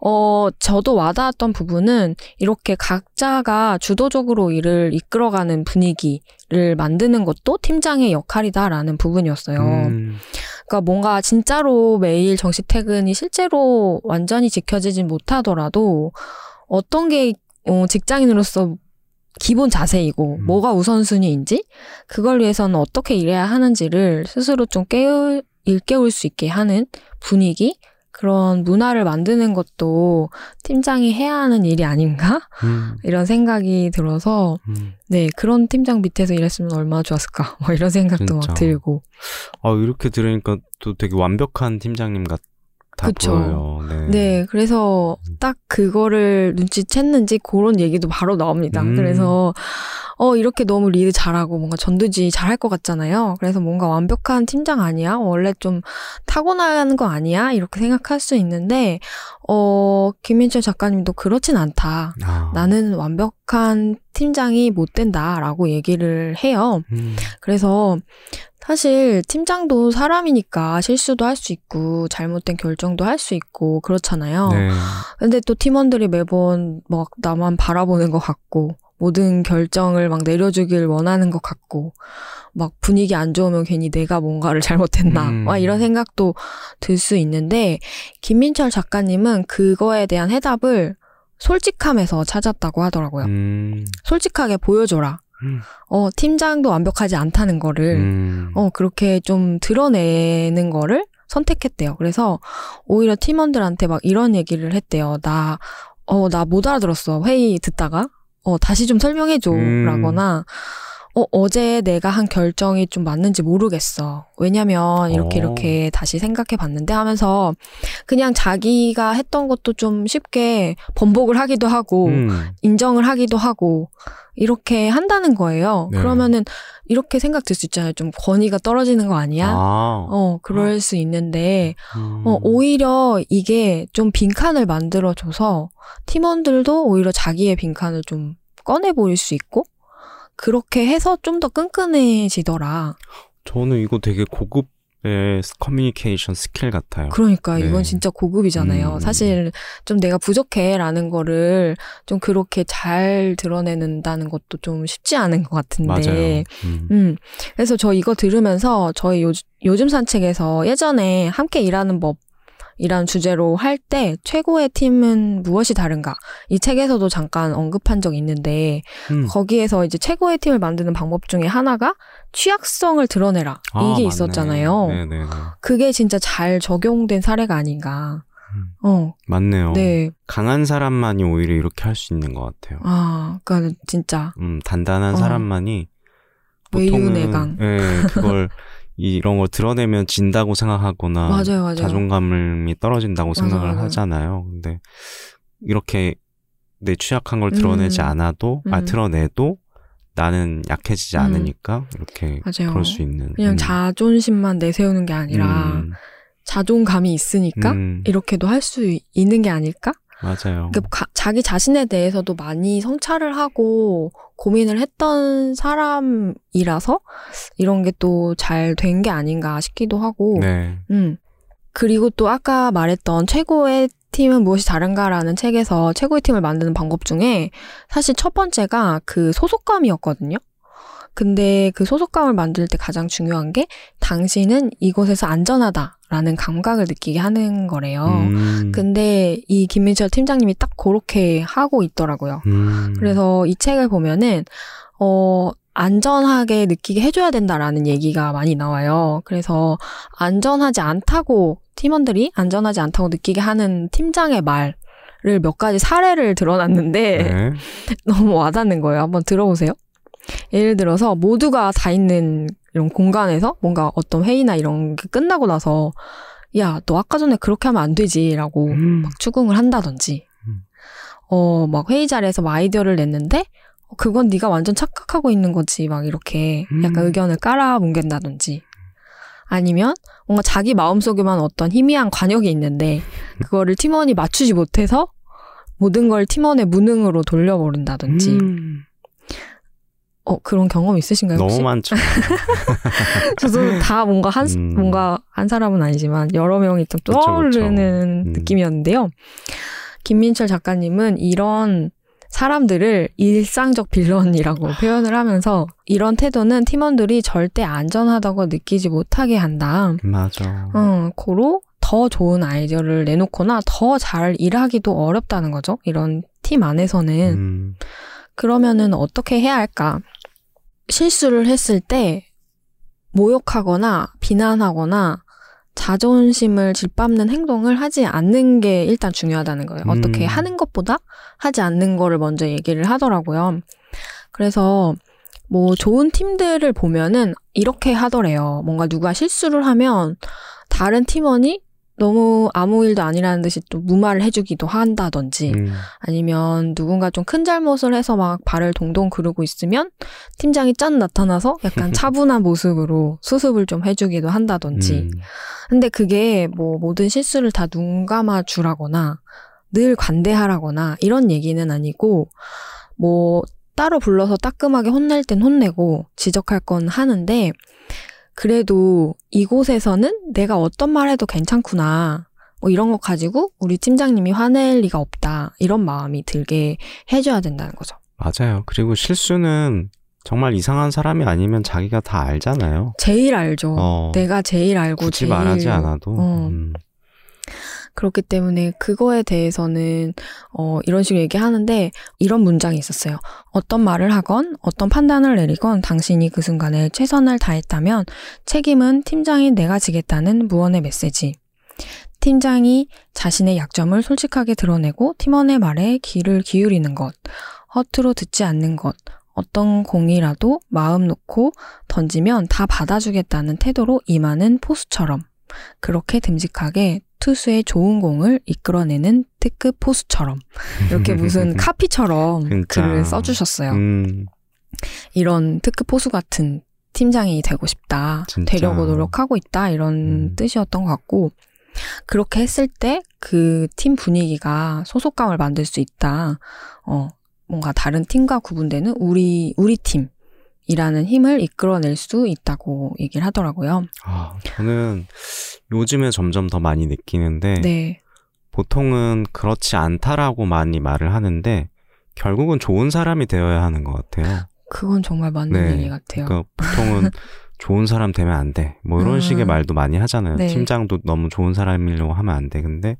어, 저도 와닿았던 부분은 이렇게 각자가 주도적으로 일을 이끌어가는 분위기를 만드는 것도 팀장의 역할이다라는 부분이었어요. 음. 그러니까 뭔가 진짜로 매일 정시 퇴근이 실제로 완전히 지켜지진 못하더라도 어떤 게 어, 직장인으로서 기본 자세이고 음. 뭐가 우선순위인지 그걸 위해서는 어떻게 일해야 하는지를 스스로 좀 깨울 일깨울 수 있게 하는 분위기 그런 문화를 만드는 것도 팀장이 해야 하는 일이 아닌가 음. 이런 생각이 들어서 음. 네 그런 팀장 밑에서 일했으면 얼마나 좋았을까 뭐 이런 생각도 막 진짜. 들고 아, 이렇게 들으니까 또 되게 완벽한 팀장님 같 아 그쵸. 보여요. 네. 네, 그래서 딱 그거를 눈치챘는지 그런 얘기도 바로 나옵니다. 음. 그래서 어 이렇게 너무 리드 잘하고 뭔가 전두지 잘할 것 같잖아요. 그래서 뭔가 완벽한 팀장 아니야? 원래 좀 타고나는 거 아니야? 이렇게 생각할 수 있는데 어 김민철 작가님도 그렇진 않다. 아. 나는 완벽한 팀장이 못 된다라고 얘기를 해요. 음. 그래서 사실 팀장도 사람이니까 실수도 할 수 있고 잘못된 결정도 할 수 있고 그렇잖아요. 네. 근데 또 팀원들이 매번 막 나만 바라보는 것 같고 모든 결정을 막 내려주길 원하는 것 같고 막 분위기 안 좋으면 괜히 내가 뭔가를 잘못했나 음. 막 이런 생각도 들 수 있는데 김민철 작가님은 그거에 대한 해답을 솔직함에서 찾았다고 하더라고요. 음. 솔직하게 보여줘라. 음. 어, 팀장도 완벽하지 않다는 거를 음. 어, 그렇게 좀 드러내는 거를 선택했대요. 그래서 오히려 팀원들한테 막 이런 얘기를 했대요. 나, 어, 나 못 알아들었어. 회의 듣다가. 어, 다시 좀 설명해줘. 음. 라거나, 어, 어제 내가 한 결정이 좀 맞는지 모르겠어. 왜냐면 이렇게 어. 이렇게 다시 생각해 봤는데 하면서 그냥 자기가 했던 것도 좀 쉽게 번복을 하기도 하고 음. 인정을 하기도 하고 이렇게 한다는 거예요. 네. 그러면은 이렇게 생각 들 수 있잖아요. 좀 권위가 떨어지는 거 아니야? 아. 어, 그럴 수 있는데 음. 어, 오히려 이게 좀 빈칸을 만들어 줘서 팀원들도 오히려 자기의 빈칸을 좀 꺼내 보일 수 있고 그렇게 해서 좀 더 끈끈해지더라. 저는 이거 되게 고급 커뮤니케이션 스킬 같아요. 그러니까 네. 이건 진짜 고급이잖아요. 음. 사실 좀 내가 부족해라는 거를 좀 그렇게 잘 드러내는다는 것도 좀 쉽지 않은 것 같은데. 음. 음. 그래서 저 이거 들으면서 저희 요, 요즘 산책에서 예전에 함께 일하는 법 이란 주제로 할 때 최고의 팀은 무엇이 다른가 이 책에서도 잠깐 언급한 적이 있는데 음. 거기에서 이제 최고의 팀을 만드는 방법 중에 하나가 취약성을 드러내라 아, 이게 맞네. 있었잖아요. 네네네. 그게 진짜 잘 적용된 사례가 아닌가. 음. 어, 맞네요. 네. 강한 사람만이 오히려 이렇게 할 수 있는 것 같아요. 아, 그니까 진짜 음, 단단한 어. 사람만이 외유내강. 예, 그걸 이런 걸 드러내면 진다고 생각하거나 맞아요, 맞아요. 자존감이 떨어진다고 맞아, 생각을 맞아요. 하잖아요. 근데 이렇게 내 취약한 걸 드러내지 음. 않아도 아 음. 드러내도 나는 약해지지 음. 않으니까 이렇게 맞아요. 그럴 수 있는 그냥 음. 자존심만 내세우는 게 아니라 음, 자존감이 있으니까 음, 이렇게도 할 수 있는 게 아닐까? 맞아요. 그 가- 자기 자신에 대해서도 많이 성찰을 하고 고민을 했던 사람이라서 이런 게 또 잘 된 게 아닌가 싶기도 하고, 네. 음. 그리고 또 아까 말했던 최고의 팀은 무엇이 다른가라는 책에서 최고의 팀을 만드는 방법 중에 사실 첫 번째가 그 소속감이었거든요. 근데 그 소속감을 만들 때 가장 중요한 게 당신은 이곳에서 안전하다 라는 감각을 느끼게 하는 거래요. 음, 근데 이 김민철 팀장님이 딱 그렇게 하고 있더라고요. 음, 그래서 이 책을 보면은 어 안전하게 느끼게 해줘야 된다라는 얘기가 많이 나와요. 그래서 안전하지 않다고 팀원들이 안전하지 않다고 느끼게 하는 팀장의 말을 몇 가지 사례를 드러났는데 네. 너무 와닿는 거예요. 한번 들어보세요. 예를 들어서 모두가 다 있는 이런 공간에서 뭔가 어떤 회의나 이런 게 끝나고 나서 야, 너 아까 전에 그렇게 하면 안 되지라고 음, 막 추궁을 한다든지. 음. 어 막 회의 자리에서 뭐 아이디어를 냈는데 어, 그건 네가 완전 착각하고 있는 거지. 막 이렇게 약간 음. 의견을 깔아 뭉갠다든지. 아니면 뭔가 자기 마음속에만 어떤 희미한 관역이 있는데 그거를 팀원이 맞추지 못해서 모든 걸 팀원의 무능으로 돌려버린다든지. 음, 어 그런 경험 있으신가요 혹시? 너무 많죠. 저도 다 뭔가 한 음. 뭔가 한 사람은 아니지만 여러 명이 좀 그쵸, 그쵸. 떠오르는 음. 느낌이었는데요. 김민철 작가님은 이런 사람들을 일상적 빌런이라고 표현을 하면서 이런 태도는 팀원들이 절대 안전하다고 느끼지 못하게 한다. 맞아. 어, 고로 더 좋은 아이디어를 내놓거나 더 잘 일하기도 어렵다는 거죠. 이런 팀 안에서는. 음, 그러면은 어떻게 해야 할까? 실수를 했을 때 모욕하거나 비난하거나 자존심을 짓밟는 행동을 하지 않는 게 일단 중요하다는 거예요. 음. 어떻게 하는 것보다 하지 않는 거를 먼저 얘기를 하더라고요. 그래서 뭐 좋은 팀들을 보면은 이렇게 하더래요. 뭔가 누가 실수를 하면 다른 팀원이 너무 아무 일도 아니라는 듯이 또 무마를 해주기도 한다든지 음, 아니면 누군가 좀 큰 잘못을 해서 막 발을 동동 구르고 있으면 팀장이 짠 나타나서 약간 차분한 모습으로 수습을 좀 해주기도 한다든지. 음, 근데 그게 뭐 모든 실수를 다 눈 감아 주라거나 늘 관대하라거나 이런 얘기는 아니고 뭐 따로 불러서 따끔하게 혼낼 땐 혼내고 지적할 건 하는데 그래도 이곳에서는 내가 어떤 말 해도 괜찮구나. 뭐 이런 거 가지고 우리 팀장님이 화낼 리가 없다. 이런 마음이 들게 해줘야 된다는 거죠. 맞아요. 그리고 실수는 정말 이상한 사람이 아니면 자기가 다 알잖아요. 제일 알죠. 어, 내가 제일 알고 굳이 제일 말하지 않아도. 어. 음, 그렇기 때문에 그거에 대해서는 어 이런 식으로 얘기하는데 이런 문장이 있었어요. 어떤 말을 하건 어떤 판단을 내리건 당신이 그 순간에 최선을 다했다면 책임은 팀장인 내가 지겠다는 무언의 메시지. 팀장이 자신의 약점을 솔직하게 드러내고 팀원의 말에 귀를 기울이는 것, 허투루 듣지 않는 것, 어떤 공이라도 마음 놓고 던지면 다 받아주겠다는 태도로 임하는 포수처럼 그렇게 듬직하게 투수의 좋은 공을 이끌어내는 특급 포수처럼 이렇게 무슨 카피처럼 진짜. 글을 써주셨어요. 음, 이런 특급 포수 같은 팀장이 되고 싶다. 진짜. 되려고 노력하고 있다. 이런 음. 뜻이었던 것 같고 그렇게 했을 때 그 팀 분위기가 소속감을 만들 수 있다. 어, 뭔가 다른 팀과 구분되는 우리 우리 팀 일하는 힘을 이끌어낼 수 있다고 얘기를 하더라고요. 아, 저는 요즘에 점점 더 많이 느끼는데 네. 보통은 그렇지 않다라고 많이 말을 하는데 결국은 좋은 사람이 되어야 하는 것 같아요. 그건 정말 맞는 네. 얘기 같아요. 그러니까 보통은 좋은 사람 되면 안 돼. 뭐 이런 음. 식의 말도 많이 하잖아요. 네. 팀장도 너무 좋은 사람이려고 하면 안 돼. 근데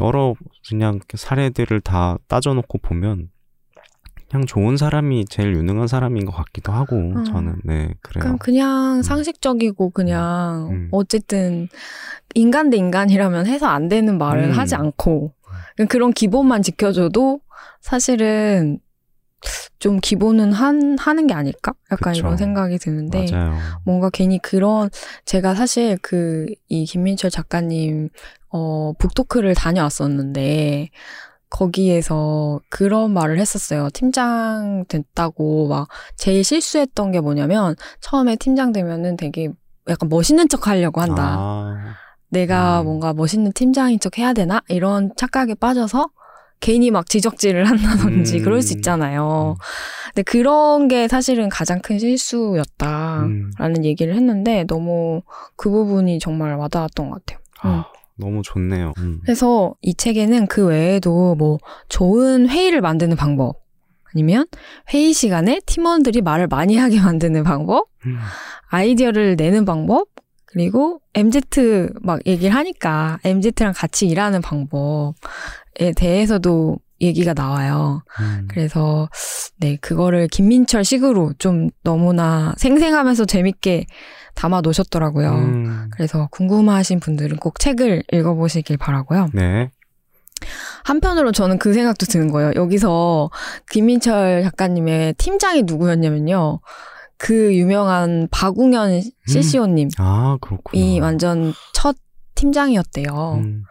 여러 그냥 사례들을 다 따져놓고 보면 그냥 좋은 사람이 제일 유능한 사람인 것 같기도 하고 음. 저는 네 그래요. 그냥 그냥 상식적이고 그냥 음. 어쨌든 인간 대 인간이라면 해서 안 되는 말은 음. 하지 않고 그런 기본만 지켜줘도 사실은 좀 기본은 한 하는 게 아닐까? 약간 그쵸. 이런 생각이 드는데 맞아요. 뭔가 괜히 그런 제가 사실 그 이 김민철 작가님 어 북토크를 다녀왔었는데 거기에서 그런 말을 했었어요. 팀장 됐다고 막 제일 실수했던 게 뭐냐면 처음에 팀장 되면은 되게 약간 멋있는 척 하려고 한다. 아, 내가 음. 뭔가 멋있는 팀장인 척 해야 되나? 이런 착각에 빠져서 괜히 막 지적질을 한다든지 음. 그럴 수 있잖아요. 근데 그런 게 사실은 가장 큰 실수였다라는 음. 얘기를 했는데 너무 그 부분이 정말 와닿았던 것 같아요. 음. 아, 너무 좋네요. 음. 그래서 이 책에는 그 외에도 뭐 좋은 회의를 만드는 방법 아니면 회의 시간에 팀원들이 말을 많이 하게 만드는 방법 음. 아이디어를 내는 방법, 그리고 MZ 막 얘기를 하니까 MZ랑 같이 일하는 방법에 대해서도 얘기가 나와요. 음. 그래서 네, 그거를 김민철 식으로 좀 너무나 생생하면서 재밌게 담아 놓으셨더라고요. 음. 그래서 궁금하신 분들은 꼭 책을 읽어보시길 바라고요. 네. 한편으로 저는 그 생각도 드는 거예요. 여기서 김민철 작가님의 팀장이 누구였냐면요. 그 유명한 박웅현 CCO님. 아 그렇구나. 이 완전 첫 팀장이었대요. 음.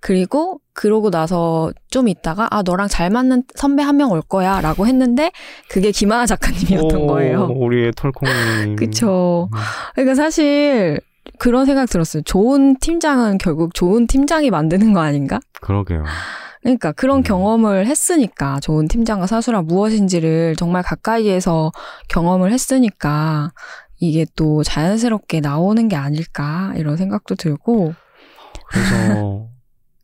그리고 그러고 나서 좀 있다가 아 너랑 잘 맞는 선배 한 명 올 거야라고 했는데 그게 김하나 작가님이었던 오, 거예요. 우리의 털콩님. 그쵸. 음. 그러니까 사실 그런 생각 들었어요. 좋은 팀장은 결국 좋은 팀장이 만드는 거 아닌가? 그러게요. 그러니까 그런 음. 경험을 했으니까 좋은 팀장과 사수라 무엇인지를 정말 가까이에서 경험을 했으니까 이게 또 자연스럽게 나오는 게 아닐까 이런 생각도 들고 그래서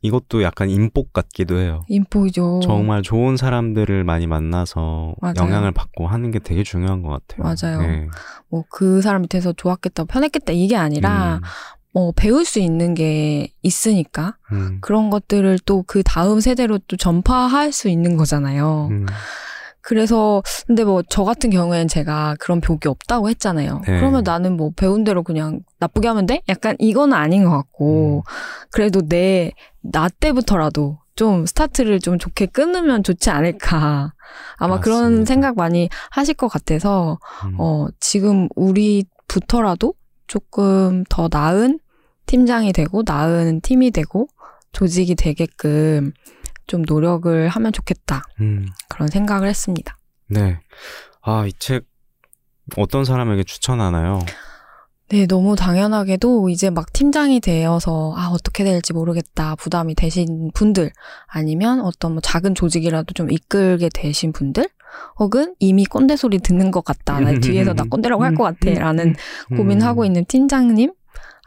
이것도 약간 인복 같기도 해요. 인포이죠. 정말 좋은 사람들을 많이 만나서 맞아요. 영향을 받고 하는 게 되게 중요한 것 같아요. 맞아요. 네. 뭐그 사람 밑에서 좋았겠다, 편했겠다 이게 아니라 음, 뭐 배울 수 있는 게 있으니까 음, 그런 것들을 또 그 다음 세대로 또 전파할 수 있는 거잖아요. 음. 그래서 근데 뭐 저 같은 경우엔 제가 그런 벽이 없다고 했잖아요. 네. 그러면 나는 뭐 배운 대로 그냥 나쁘게 하면 돼? 약간 이건 아닌 것 같고 그래도 내 나 때부터라도 좀 스타트를 좀 좋게 끊으면 좋지 않을까. 아마 그런 맞습니다. 생각 많이 하실 것 같아서 음. 어 지금 우리부터라도 조금 더 나은 팀장이 되고 나은 팀이 되고 조직이 되게끔 좀 노력을 하면 좋겠다. 음. 그런 생각을 했습니다. 네. 아, 이 책 어떤 사람에게 추천하나요? 네, 너무 당연하게도 이제 막 팀장이 되어서 아, 어떻게 될지 모르겠다. 부담이 되신 분들 아니면 어떤 뭐 작은 조직이라도 좀 이끌게 되신 분들 혹은 이미 꼰대 소리 듣는 것 같다. 나 뒤에서 나 꼰대라고 할 것 같아. 라는 고민하고 음. 있는 팀장님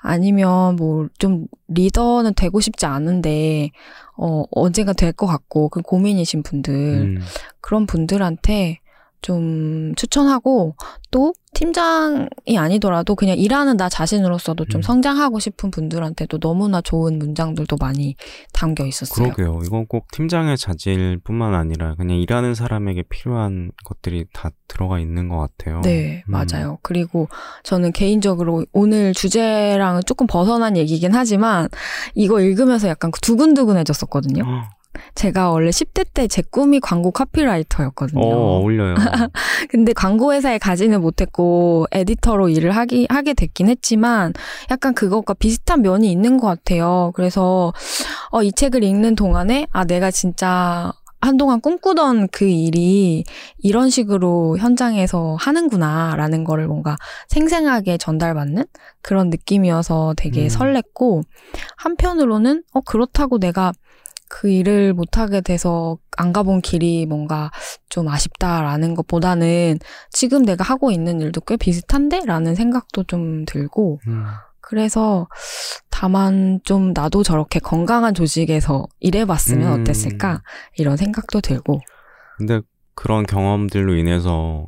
아니면 뭐 좀 리더는 되고 싶지 않은데 어 언젠가 될 것 같고 그 고민이신 분들 음. 그런 분들한테 좀 추천하고 또 팀장이 아니더라도 그냥 일하는 나 자신으로서도 좀 음. 성장하고 싶은 분들한테도 너무나 좋은 문장들도 많이 담겨 있었어요. 그러게요. 이건 꼭 팀장의 자질뿐만 아니라 그냥 일하는 사람에게 필요한 것들이 다 들어가 있는 것 같아요. 네, 음. 맞아요. 그리고 저는 개인적으로 오늘 주제랑은 조금 벗어난 얘기긴 하지만 이거 읽으면서 약간 두근두근해졌었거든요. 어, 제가 원래 10대 때 제 꿈이 광고 카피라이터였거든요. 어, 어울려요. 근데 광고 회사에 가지는 못했고 에디터로 일을 하기 하게 됐긴 했지만 약간 그것과 비슷한 면이 있는 것 같아요. 그래서 어, 이 책을 읽는 동안에 아 내가 진짜 한동안 꿈꾸던 그 일이 이런 식으로 현장에서 하는구나라는 거를 뭔가 생생하게 전달받는 그런 느낌이어서 되게 음. 설렜고 한편으로는 어 그렇다고 내가 그 일을 못하게 돼서 안 가본 길이 뭔가 좀 아쉽다라는 것보다는 지금 내가 하고 있는 일도 꽤 비슷한데? 라는 생각도 좀 들고, 음. 그래서 다만 좀 나도 저렇게 건강한 조직에서 일해봤으면 음. 어땠을까? 이런 생각도 들고, 근데 그런 경험들로 인해서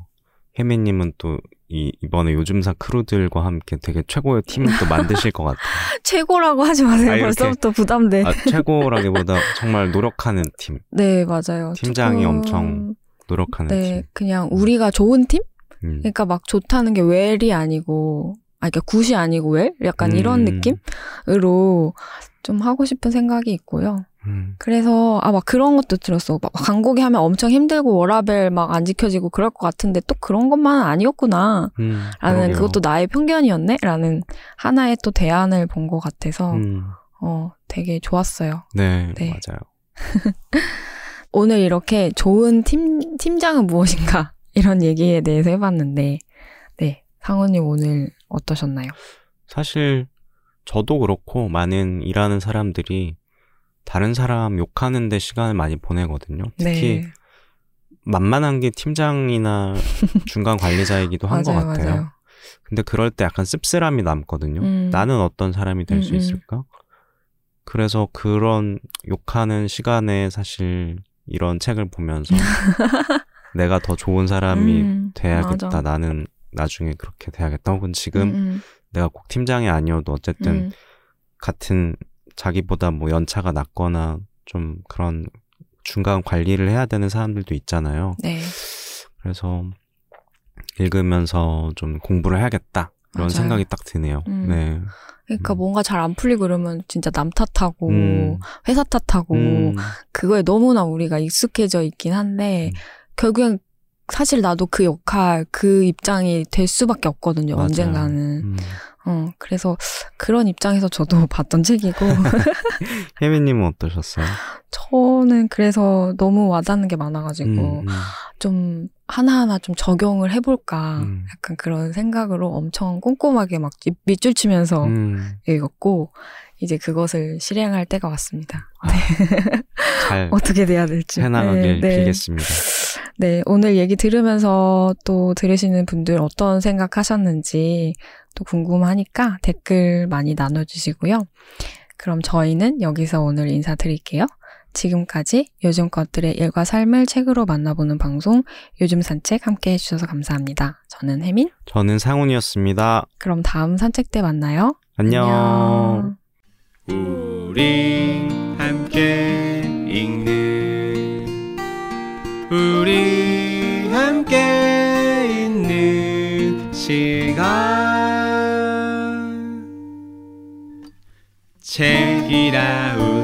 혜미님은 또 이, 이번에 요즘사 크루들과 함께 되게 최고의 팀을 또 만드실 것 같아요. 최고라고 하지 마세요. 아. 벌써부터 부담돼. 아, 최고라기보다 정말 노력하는 팀, 네, 맞아요. 팀장이 조금, 엄청 노력하는 네, 팀. 그냥 우리가 좋은 팀? 음. 그러니까 막 좋다는 게 웰이 아니고, 아, 그러니까 굿이 아니고 웰? 약간 이런 음. 느낌으로 좀 하고 싶은 생각이 있고요. 음. 그래서, 아, 막 그런 것도 들었어. 막 광고기 하면 엄청 힘들고 워라벨 막 안 지켜지고 그럴 것 같은데 또 그런 것만은 아니었구나. 음. 라는. 그것도 나의 편견이었네? 라는 하나의 또 대안을 본 것 같아서, 음. 어, 되게 좋았어요. 네, 네. 맞아요. 오늘 이렇게 좋은 팀, 팀장은 무엇인가? 이런 얘기에 대해서 해봤는데, 네. 상훈님 오늘 어떠셨나요? 사실 저도 그렇고 많은 일하는 사람들이 다른 사람 욕하는 데 시간을 많이 보내거든요. 특히 네. 만만한 게 팀장이나 중간 관리자이기도 한 것 같아요. 맞아요. 근데 그럴 때 약간 씁쓸함이 남거든요. 음. 나는 어떤 사람이 될수 음, 음. 있을까? 그래서 그런 욕하는 시간에 사실 이런 책을 보면서 내가 더 좋은 사람이 음, 돼야겠다. 맞아. 나는 나중에 그렇게 돼야겠다. 혹은 지금 음, 내가 꼭 팀장이 아니어도 음, 어쨌든 음. 같은 자기보다 뭐 연차가 낮거나 좀 그런 중간 관리를 해야 되는 사람들도 있잖아요. 네. 그래서 읽으면서 좀 공부를 해야겠다. 이런 맞아요. 생각이 딱 드네요. 음. 네. 그러니까 음. 뭔가 잘 안 풀리고 그러면 진짜 남 탓하고, 음. 회사 탓하고, 음. 그거에 너무나 우리가 익숙해져 있긴 한데, 음. 결국엔 사실 나도 그 역할, 그 입장이 될 수밖에 없거든요, 맞아요. 언젠가는. 음. 어, 그래서 그런 입장에서 저도 봤던 책이고, 혜미님은 어떠셨어요? 저는 그래서 너무 와닿는 게 많아가지고, 음, 음. 좀 하나하나 좀 적용을 해볼까, 음. 약간 그런 생각으로 엄청 꼼꼼하게 막 밑- 밑줄 치면서 음. 읽었고, 이제 그것을 실행할 때가 왔습니다. 잘 어떻게 돼야 될지. 해나가길 네, 네. 빌겠습니다. 네, 오늘 얘기 들으면서 또 들으시는 분들 어떤 생각하셨는지 또 궁금하니까 댓글 많이 나눠주시고요. 그럼 저희는 여기서 오늘 인사드릴게요. 지금까지 요즘 것들의 일과 삶을 책으로 만나보는 방송 요즘 산책 함께 해주셔서 감사합니다. 저는 혜민. 저는 상훈이었습니다. 그럼 다음 산책 때 만나요. 안녕. 우리 함께 읽는 우리 함께 있는 시간. 책이라웃